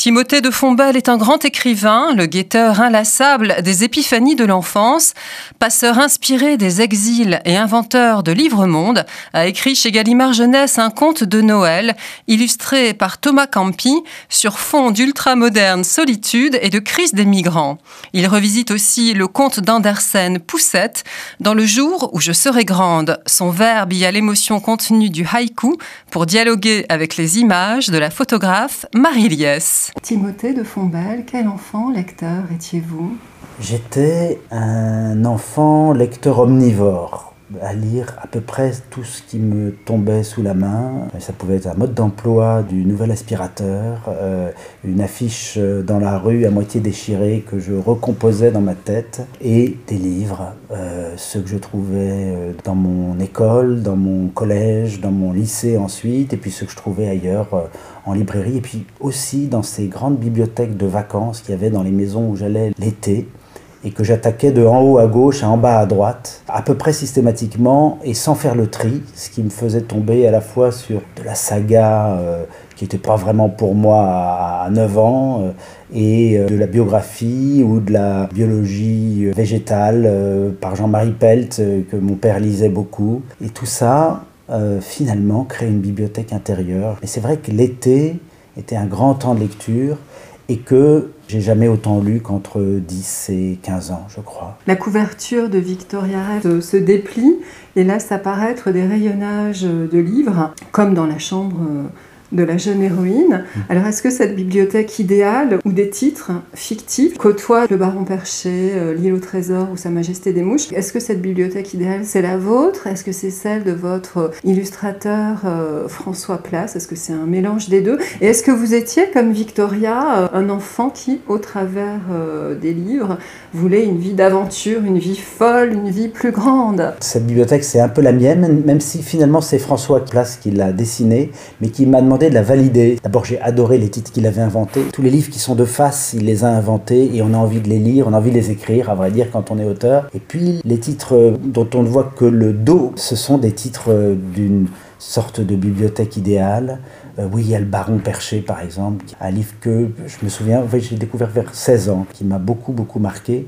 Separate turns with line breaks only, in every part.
Timothée de Fombelle est un grand écrivain, le guetteur inlassable des épiphanies de l'enfance, passeur inspiré des exils et inventeur de livres-monde, a écrit chez Gallimard Jeunesse un conte de Noël, illustré par Thomas Campi, sur fond d'ultra-moderne solitude et de crise des migrants. Il revisite aussi le conte d'Andersen, Poussette, dans le jour où je serai grande. Son verbe y a l'émotion contenue du haïku pour dialoguer avec les images de la photographe Marie Liès.
Timothée de Fombelle, quel enfant lecteur étiez-vous?
J'étais un enfant lecteur omnivore à lire à peu près tout ce qui me tombait sous la main. Ça pouvait être un mode d'emploi du nouvel aspirateur, euh, une affiche dans la rue à moitié déchirée que je recomposais dans ma tête, et des livres, euh, ceux que je trouvais euh, dans mon école, dans mon collège, dans mon lycée ensuite, et puis ceux que je trouvais ailleurs en librairie, et puis aussi dans ces grandes bibliothèques de vacances qu'il y avait dans les maisons où j'allais l'été et que j'attaquais de en haut à gauche à en bas à droite, à peu près systématiquement et sans faire le tri, ce qui me faisait tomber à la fois sur de la saga euh, qui n'était pas vraiment pour moi à, 9 ans, euh, et euh, de la biographie ou de la biologie végétale par Jean-Marie Pelt, que mon père lisait beaucoup. Et tout ça, finalement, crée une bibliothèque intérieure. Et c'est vrai que l'été était un grand temps de lecture et que j'ai jamais autant lu qu'entre 10 et 15 ans, je crois.
La couverture de Victoria Rêve se déplie et laisse apparaître des rayonnages de livres, comme dans la chambre de la jeune héroïne. Mm. Alors est-ce que cette bibliothèque idéale ou des titres fictifs côtoient le baron perché, euh, l'île au trésor ou sa majesté des mouches? Est-ce que cette bibliothèque idéale c'est la vôtre? Est-ce que c'est celle de votre illustrateur euh, François Place? Est-ce que c'est un mélange des deux? Et est-ce que vous étiez comme Victoria euh, un enfant qui au travers des livres voulait une vie d'aventure, une vie folle, une vie plus grande?
Cette bibliothèque c'est un peu la mienne même si finalement c'est François Place qui l'a dessinée mais qui m'a demandé de la valider. D'abord, j'ai adoré les titres qu'il avait inventés. Tous les livres qui sont de face, il les a inventés et on a envie de les lire, on a envie de les écrire, à vrai dire, quand on est auteur. Et puis, les titres dont on ne voit que le dos, ce sont des titres d'une sorte de bibliothèque idéale. Euh, oui, il y a le Baron Perché, par exemple, un livre que je me souviens, j'ai découvert vers 16 ans, qui m'a beaucoup, beaucoup marqué.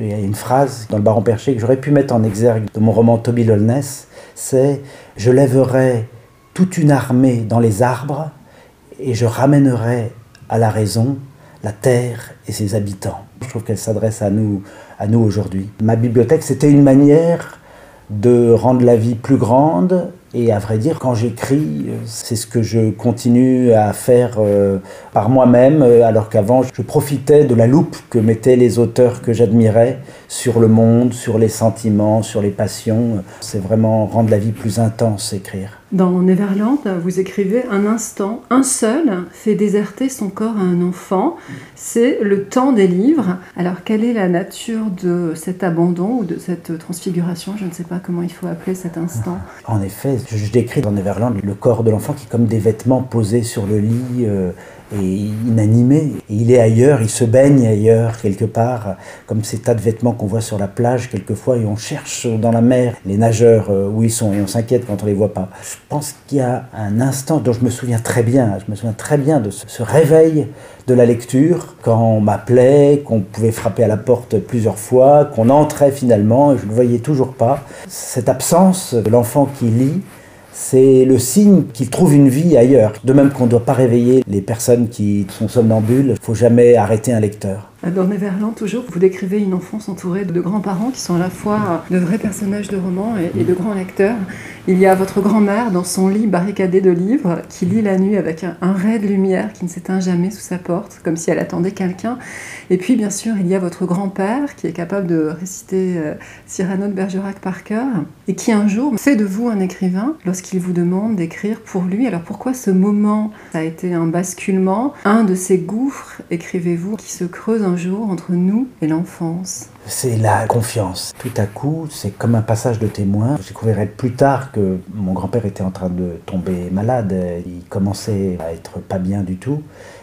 Il y a une phrase dans le Baron Perché que j'aurais pu mettre en exergue de mon roman Toby Lolness, c'est « Je lèverai toute une armée dans les arbres et je ramènerai à la raison la terre et ses habitants. Je trouve qu'elle s'adresse à nous, à nous aujourd'hui. Ma bibliothèque, c'était une manière de rendre la vie plus grande. Et à vrai dire, quand j'écris, c'est ce que je continue à faire euh, par moi-même, euh, alors qu'avant, je profitais de la loupe que mettaient les auteurs que j'admirais sur le monde, sur les sentiments, sur les passions. C'est vraiment rendre la vie plus intense, écrire.
Dans Neverland, vous écrivez un instant, un seul fait déserter son corps à un enfant. C'est le temps des livres. Alors, quelle est la nature de cet abandon ou de cette transfiguration? Je ne sais pas comment il faut appeler cet instant.
En effet, je décris dans Neverland le corps de l'enfant qui est comme des vêtements posés sur le lit. Euh, et inanimé. il est ailleurs, il se baigne ailleurs, quelque part, comme ces tas de vêtements qu'on voit sur la plage quelquefois, et on cherche dans la mer les nageurs euh, où ils sont, et on s'inquiète quand on les voit pas. Je pense qu'il y a un instant dont je me souviens très bien, je me souviens très bien de ce, réveil de la lecture, quand on m'appelait, qu'on pouvait frapper à la porte plusieurs fois, qu'on entrait finalement, et je ne voyais toujours pas. Cette absence de l'enfant qui lit, c'est le signe qu'il trouve une vie ailleurs. De même qu'on ne doit pas réveiller les personnes qui sont somnambules, il faut jamais arrêter un lecteur.
Dans Neverland, toujours, vous décrivez une enfance entourée de grands-parents qui sont à la fois de vrais personnages de romans et, de grands lecteurs. Il y a votre grand-mère dans son lit barricadé de livres qui lit la nuit avec un, ray de lumière qui ne s'éteint jamais sous sa porte, comme si elle attendait quelqu'un. Et puis, bien sûr, il y a votre grand-père qui est capable de réciter euh, Cyrano de Bergerac par cœur et qui un jour fait de vous un écrivain lorsqu'il vous demande d'écrire pour lui. Alors pourquoi ce moment? Ça a été un basculement, un de ces gouffres, écrivez-vous, qui se creusent un jour entre nous et l'enfance
c'est la confiance. Tout à coup, c'est comme un passage de témoin. Je découvrirai plus tard que mon grand-père était en train de tomber malade. Il commençait à être pas bien du tout.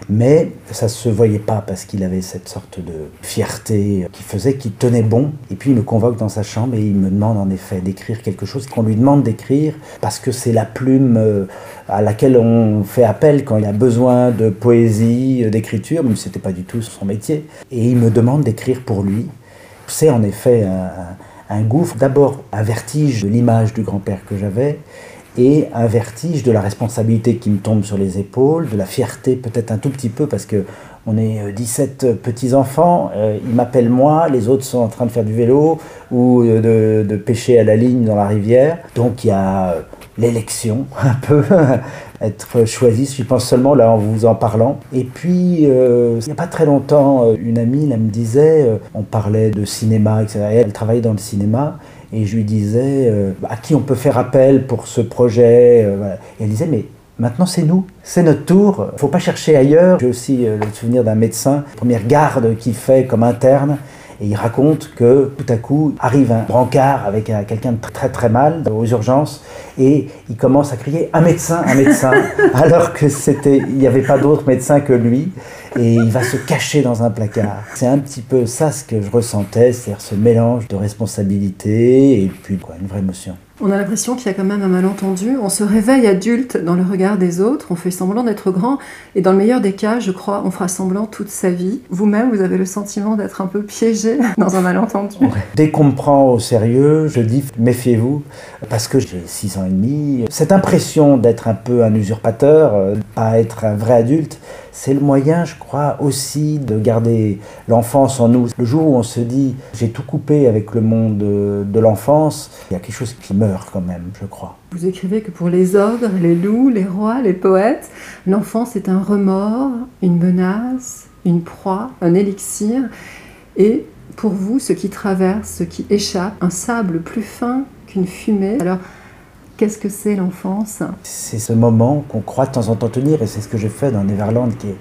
Mais ça se voyait pas parce qu'il avait cette sorte de fierté qui faisait qu'il tenait bon. Et puis il me convoque dans sa chambre et il me demande en effet d'écrire quelque chose qu'on lui demande d'écrire parce que c'est la plume euh, à laquelle on fait appel quand il a besoin de poésie, d'écriture, mais c'était pas du tout son métier. Et il me demande d'écrire pour lui c'est en effet un, gouffre, d'abord un vertige de l'image du grand-père que j'avais, et un vertige de la responsabilité qui me tombe sur les épaules, de la fierté peut-être un tout petit peu parce que on est 17 euh, petits-enfants, euh, ils m'appellent moi, les autres sont en train de faire du vélo ou de, de pêcher à la ligne dans la rivière. Donc il y a l'élection un peu, être choisi, je pense seulement là en vous en parlant. Et puis, euh, il n'y a pas très longtemps, euh, une amie elle me disait, euh, on parlait de cinéma, etc. Elle travaillait dans le cinéma. Et je lui disais à qui on peut faire appel pour ce projet. Et elle disait mais Maintenant, c'est nous, c'est notre tour. Faut pas chercher ailleurs. J'ai aussi le souvenir d'un médecin, première garde qu'il fait comme interne, et il raconte que tout à coup arrive un brancard avec quelqu'un de très très mal aux urgences et il commence à crier un médecin, un médecin, alors que c'était, il n'y avait pas d'autre médecin que lui et il va se cacher dans un placard. C'est un petit peu ça ce que je ressentais, c'est-à-dire ce mélange de responsabilité et puis quoi, une vraie émotion.
On a l'impression qu'il y a quand même un malentendu. On se réveille adulte dans le regard des autres, on fait semblant d'être grand, et dans le meilleur des cas, je crois, on fera semblant toute sa vie. Vous-même, vous avez le sentiment d'être un peu piégé dans un malentendu.
Dès qu'on me prend au sérieux, je dis méfiez-vous, parce que j'ai 6 ans et demi. Cette impression d'être un peu un usurpateur, euh, pas être un vrai adulte, c'est le moyen, je crois, aussi de garder l'enfance en nous. Le jour où on se dit j'ai tout coupé avec le monde de, l'enfance, il y a quelque chose qui quand même, je crois.
Vous écrivez que pour les ogres, les loups, les rois, les poètes, l'enfance est un remords, une menace, une proie, un élixir. Et pour vous, ce qui traverse, ce qui échappe, un sable plus fin qu'une fumée. Alors, Qu'est-ce que c'est l'enfance?
C'est ce moment qu'on croit de temps en temps tenir, et c'est ce que j'ai fait dans Neverland, qui est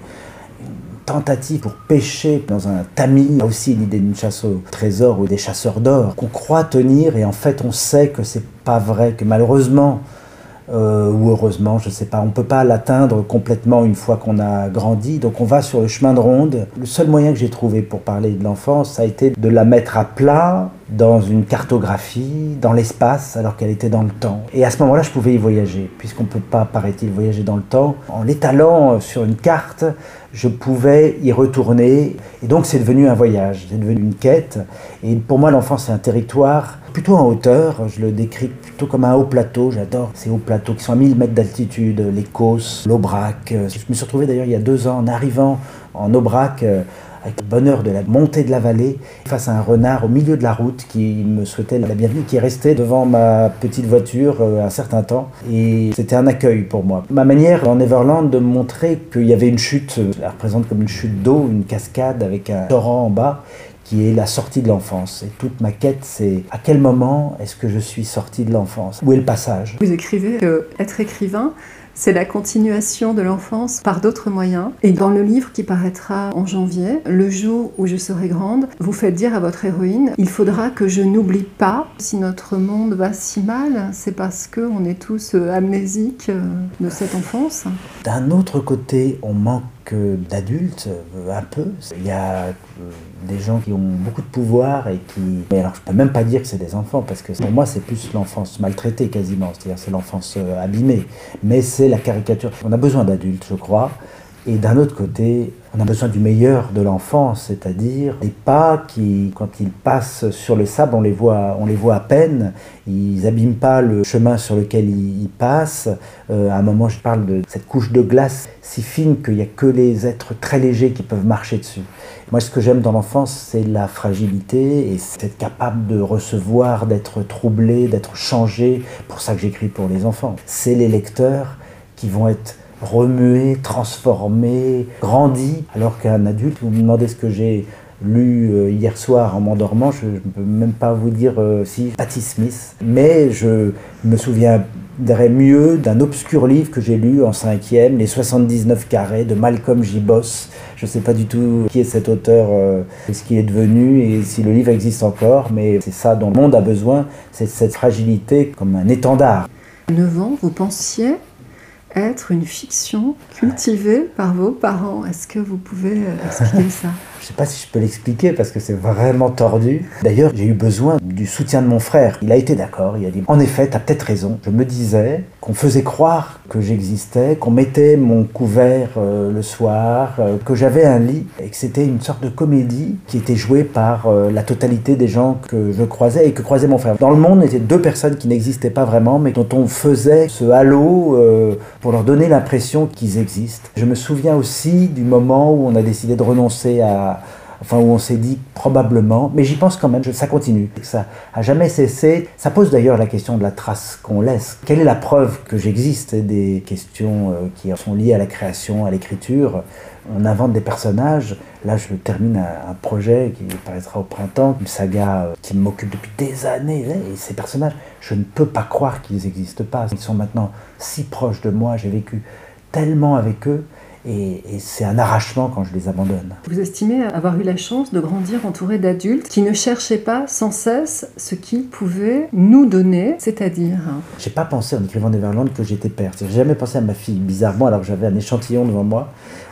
tentative pour pêcher dans un tamis. A aussi l'idée d'une chasse au trésor ou des chasseurs d'or, qu'on croit tenir, et en fait on sait que c'est pas vrai, que malheureusement, euh, ou heureusement, je ne sais pas. On peut pas l'atteindre complètement une fois qu'on a grandi, donc on va sur le chemin de ronde. Le seul moyen que j'ai trouvé pour parler de l'enfance, ça a été de la mettre à plat dans une cartographie, dans l'espace, alors qu'elle était dans le temps. Et à ce moment-là, je pouvais y voyager, puisqu'on ne peut pas, paraît-il, voyager dans le temps. En l'étalant sur une carte, je pouvais y retourner. Et donc c'est devenu un voyage, c'est devenu une quête. Et pour moi, l'enfance, c'est un territoire plutôt en hauteur. Je le décris plutôt comme un haut plateau. J'adore ces hauts plateaux qui sont à 1000 mètres d'altitude, les Causses, l'Aubrac. Je me suis retrouvé d'ailleurs il y a deux ans en arrivant en Aubrac euh, avec le bonheur de la montée de la vallée, face à un renard au milieu de la route qui me souhaitait la bienvenue, qui est resté devant ma petite voiture euh, un certain temps. Et c'était un accueil pour moi. Ma manière en Neverland de montrer qu'il y avait une chute, euh, elle représente comme une chute d'eau, une cascade avec un torrent en bas, qui est la sortie de l'enfance. Et toute ma quête, c'est à quel moment est-ce que je suis sorti de l'enfance? Où est le passage?
Vous écrivez que être écrivain, c'est la continuation de l'enfance par d'autres moyens. Et dans le livre qui paraîtra en janvier, Le jour où je serai grande, vous faites dire à votre héroïne, il faudra que je n'oublie pas si notre monde va si mal, c'est parce qu'on est tous amnésiques euh, de cette enfance.
D'un autre côté, on manque d'adultes, euh, un peu. Il y a des gens qui ont beaucoup de pouvoir et qui... Mais alors je peux même pas dire que c'est des enfants, parce que pour moi c'est plus l'enfance maltraitée quasiment, c'est-à-dire c'est l'enfance abîmée. Mais c'est la caricature. On a besoin d'adultes, je crois. Et d'un autre côté, on a besoin du meilleur de l'enfance, c'est-à-dire des pas qui, quand ils passent sur le sable, on les voit, on les voit à peine. Ils abîment pas le chemin sur lequel ils, passent. Euh, à un moment, je parle de cette couche de glace si fine qu'il n'y a que les êtres très légers qui peuvent marcher dessus. Moi, ce que j'aime dans l'enfance, c'est la fragilité et c'est être capable de recevoir, d'être troublé, d'être changé. Pour ça que j'écris pour les enfants. C'est les lecteurs qui vont être remués, transformés, grandis, alors qu'un adulte, vous me demandez ce que j'ai lu euh, hier soir en m'endormant, je ne peux même pas vous dire euh, si Patti Smith, mais je me souviendrai mieux d'un obscur livre que j'ai lu en cinquième, Les 79 carrés de Malcolm J. Je ne sais pas du tout qui est cet auteur, euh, ce qu'il est devenu et si le livre existe encore, mais c'est ça dont le monde a besoin, c'est cette fragilité comme un étendard.
9 ans, vous pensiez? Être une fiction cultivée par vos parents. Est-ce que vous pouvez expliquer ça?
Je ne sais pas si je peux l'expliquer parce que c'est vraiment tordu. D'ailleurs, j'ai eu besoin du soutien de mon frère. Il a été d'accord, il a dit En effet, tu as peut-être raison. Je me disais qu'on faisait croire que j'existais, qu'on mettait mon couvert euh, le soir, euh, que j'avais un lit et que c'était une sorte de comédie qui était jouée par euh, la totalité des gens que je croisais et que croisait mon frère. Dans le monde, était deux personnes qui n'existaient pas vraiment mais dont on faisait ce halo pour leur donner l'impression qu'ils existent. Je me souviens aussi du moment où on a décidé de renoncer à enfin où on s'est dit probablement, mais j'y pense quand même, ça continue, ça a jamais cessé. Ça pose d'ailleurs la question de la trace qu'on laisse. Quelle est la preuve que j'existe? Des questions euh, qui sont liées à la création, à l'écriture. On invente des personnages. Là, je termine un, projet qui paraîtra au printemps, une saga euh, qui m'occupe depuis des années. Et ces personnages, je ne peux pas croire qu'ils n'existent pas. Ils sont maintenant si proches de moi. J'ai vécu tellement avec eux et, c'est un arrachement quand je les abandonne.
Vous estimez avoir eu la chance de grandir entouré d'adultes qui ne cherchaient pas sans cesse ce qu'ils pouvaient nous donner, c'est-à-dire
J'ai pas pensé en écrivant Neverland que j'étais père. J'ai jamais pensé à ma fille, bizarrement, alors que j'avais un échantillon devant moi.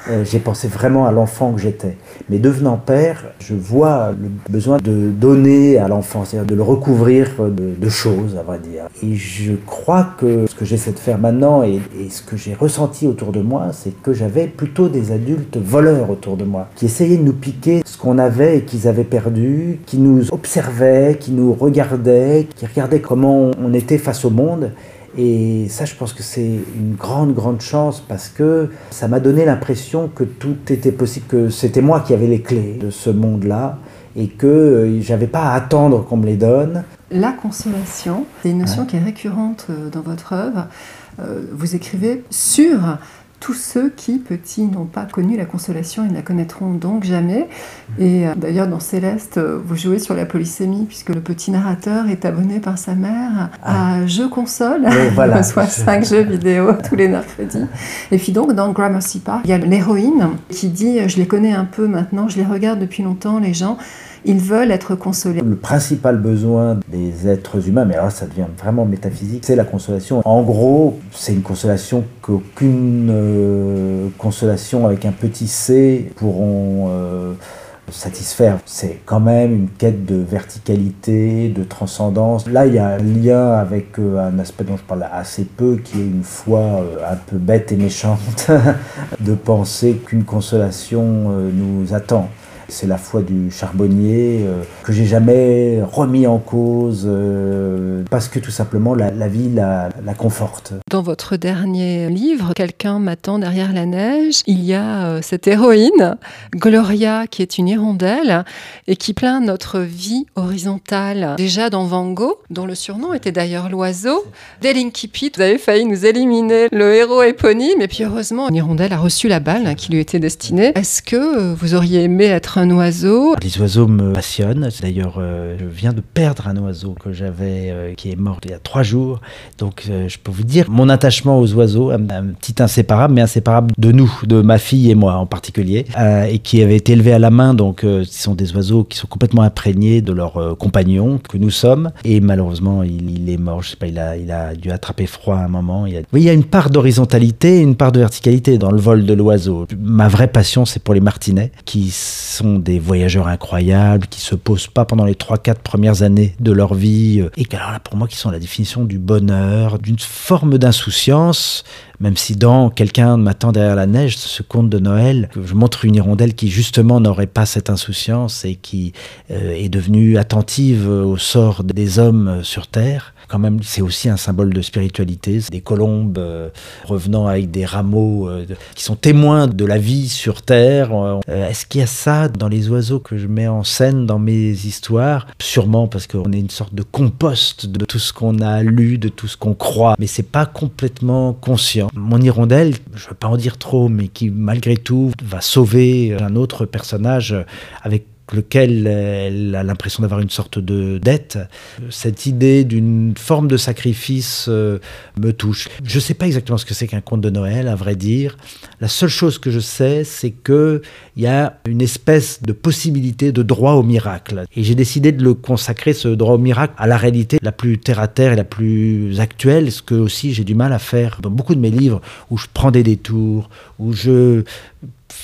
Euh, j'ai pensé vraiment à l'enfant que j'étais. Mais devenant père, je vois le besoin de donner à l'enfant, c'est-à-dire de le recouvrir de, choses, à vrai dire. Et je crois que ce que j'essaie de faire maintenant et, et ce que j'ai ressenti autour de moi, c'est que j'avais plutôt des adultes voleurs autour de moi, qui essayaient de nous piquer ce qu'on avait et qu'ils avaient perdu, qui nous observaient, qui nous regardaient, qui regardaient comment on était face au monde et ça, je pense que c'est une grande, grande chance parce que ça m'a donné l'impression que tout était possible, que c'était moi qui avais les clés de ce monde-là et que euh, j'avais pas à attendre qu'on me les donne.
La consolation, c'est une notion qui est récurrente euh, dans votre œuvre. Euh, vous écrivez sur tous ceux qui, petits, n'ont pas connu la consolation et ne la connaîtront donc jamais. Et euh, d'ailleurs, dans Céleste, euh, vous jouez sur la polysémie, puisque le petit narrateur est abonné par sa mère à Je console, voilà. soit cinq jeux vidéo tous les mercredis. Et puis donc, dans Gramercy Park, il y a l'héroïne qui dit Je les connais un peu maintenant, je les regarde depuis longtemps, les gens ils veulent être consolés.
Le principal besoin des êtres humains, mais alors ça devient vraiment métaphysique, c'est la consolation. En gros, c'est une consolation qu'aucune euh, consolation avec un petit c pourront euh, satisfaire. C'est quand même une quête de verticalité, de transcendance. Là, il y a un lien avec euh, un aspect dont je parle assez peu, qui est une foi un peu bête et méchante, de penser qu'une consolation nous attend. C'est la foi du charbonnier euh, que j'ai jamais remis en cause euh, parce que tout simplement la, vie la, conforte.
Dans votre dernier livre, Quelqu'un m'attend derrière la neige, il y a euh, cette héroïne, Gloria, qui est une hirondelle et qui plaint notre vie horizontale. Déjà dans Van Gogh, dont le surnom était d'ailleurs l'oiseau, dès l'Inkipit, vous avez failli nous éliminer le héros éponyme et puis heureusement, une hirondelle a reçu la balle qui lui était destinée. Est-ce que vous auriez aimé être un oiseau.
Les oiseaux me passionnent. D'ailleurs, euh, je viens de perdre un oiseau que j'avais, euh, qui est mort il y a trois jours. Donc, euh, je peux vous dire mon attachement aux oiseaux, un, petit inséparable, mais inséparable de nous, de ma fille et moi en particulier, et qui avait été élevé à la main. Donc, ce sont des oiseaux qui sont complètement imprégnés de leurs compagnons que nous sommes. Et malheureusement, il, est mort. Je sais pas, il a, dû attraper froid à un moment. Il a, il y a une part d'horizontalité, une part de verticalité dans le vol de l'oiseau. Ma vraie passion, c'est pour les martinets, qui sont des voyageurs incroyables qui se posent pas pendant les 3-4 premières années de leur vie euh, et alors là pour moi qui sont la définition du bonheur, d'une forme d'insouciance, même si dans Quelqu'un m'attend derrière la neige, ce conte de Noël, je montre une hirondelle qui justement n'aurait pas cette insouciance et qui euh, est devenue attentive au sort des hommes sur Terre quand même, c'est aussi un symbole de spiritualité. Des colombes euh, revenant avec des rameaux euh, qui sont témoins de la vie sur Terre. Est-ce qu'il y a ça dans les oiseaux que je mets en scène dans mes histoires? Sûrement parce qu'on est une sorte de compost de tout ce qu'on a lu, de tout ce qu'on croit, mais c'est pas complètement conscient. Mon hirondelle, je veux pas en dire trop, mais qui malgré tout va sauver un autre personnage avec lequel elle a l'impression d'avoir une sorte de dette. Cette idée d'une forme de sacrifice euh, me touche. Je ne sais pas exactement ce que c'est qu'un conte de Noël, à vrai dire. La seule chose que je sais, c'est qu'il y a une espèce de possibilité de droit au miracle. Et j'ai décidé de le consacrer, ce droit au miracle, à la réalité la plus terre à terre et la plus actuelle, ce que aussi j'ai du mal à faire dans beaucoup de mes livres, où je prends des détours, où je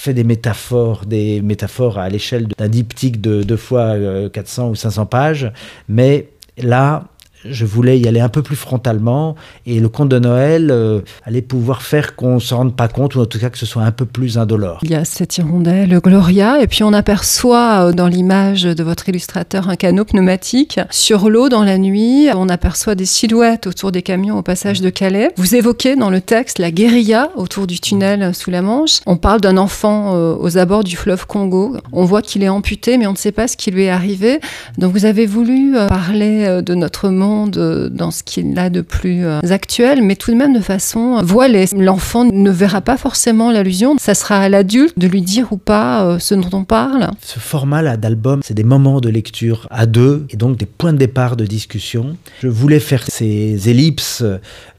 fais des métaphores, des métaphores à l'échelle d'un diptyque de deux fois 400 euh, ou 500 pages, mais là, je voulais y aller un peu plus frontalement et le conte de Noël euh, allait pouvoir faire qu'on ne s'en rende pas compte ou en tout cas que ce soit un peu plus indolore.
Il y a cette hirondelle Gloria et puis on aperçoit euh, dans l'image de votre illustrateur un canot pneumatique sur l'eau dans la nuit. On aperçoit des silhouettes autour des camions au passage de Calais. Vous évoquez dans le texte la guérilla autour du tunnel sous la Manche. On parle d'un enfant euh, aux abords du fleuve Congo. On voit qu'il est amputé mais on ne sait pas ce qui lui est arrivé. Donc vous avez voulu parler de notre monde dans ce qu'il a de plus euh, actuel, mais tout de même de façon voilée. L'enfant ne verra pas forcément l'allusion. Ça sera à l'adulte de lui dire ou pas euh, ce dont on parle.
Ce format-là d'album, c'est des moments de lecture à deux et donc des points de départ de discussion. Je voulais faire ces ellipses,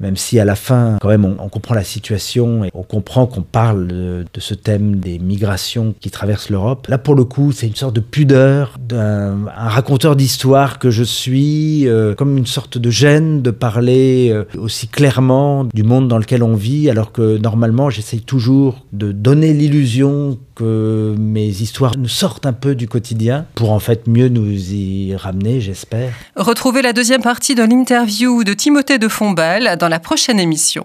même si à la fin, quand même, on, comprend la situation et on comprend qu'on parle de, ce thème des migrations qui traversent l'Europe. Là, pour le coup, c'est une sorte de pudeur d'un raconteur d'histoire que je suis, euh, comme une une sorte de gêne de parler euh, aussi clairement du monde dans lequel on vit, alors que normalement j'essaye toujours de donner l'illusion que mes histoires nous sortent un peu du quotidien pour en fait mieux nous y ramener, j'espère.
Retrouvez la deuxième partie de l'interview de Timothée de Fombal dans la prochaine émission.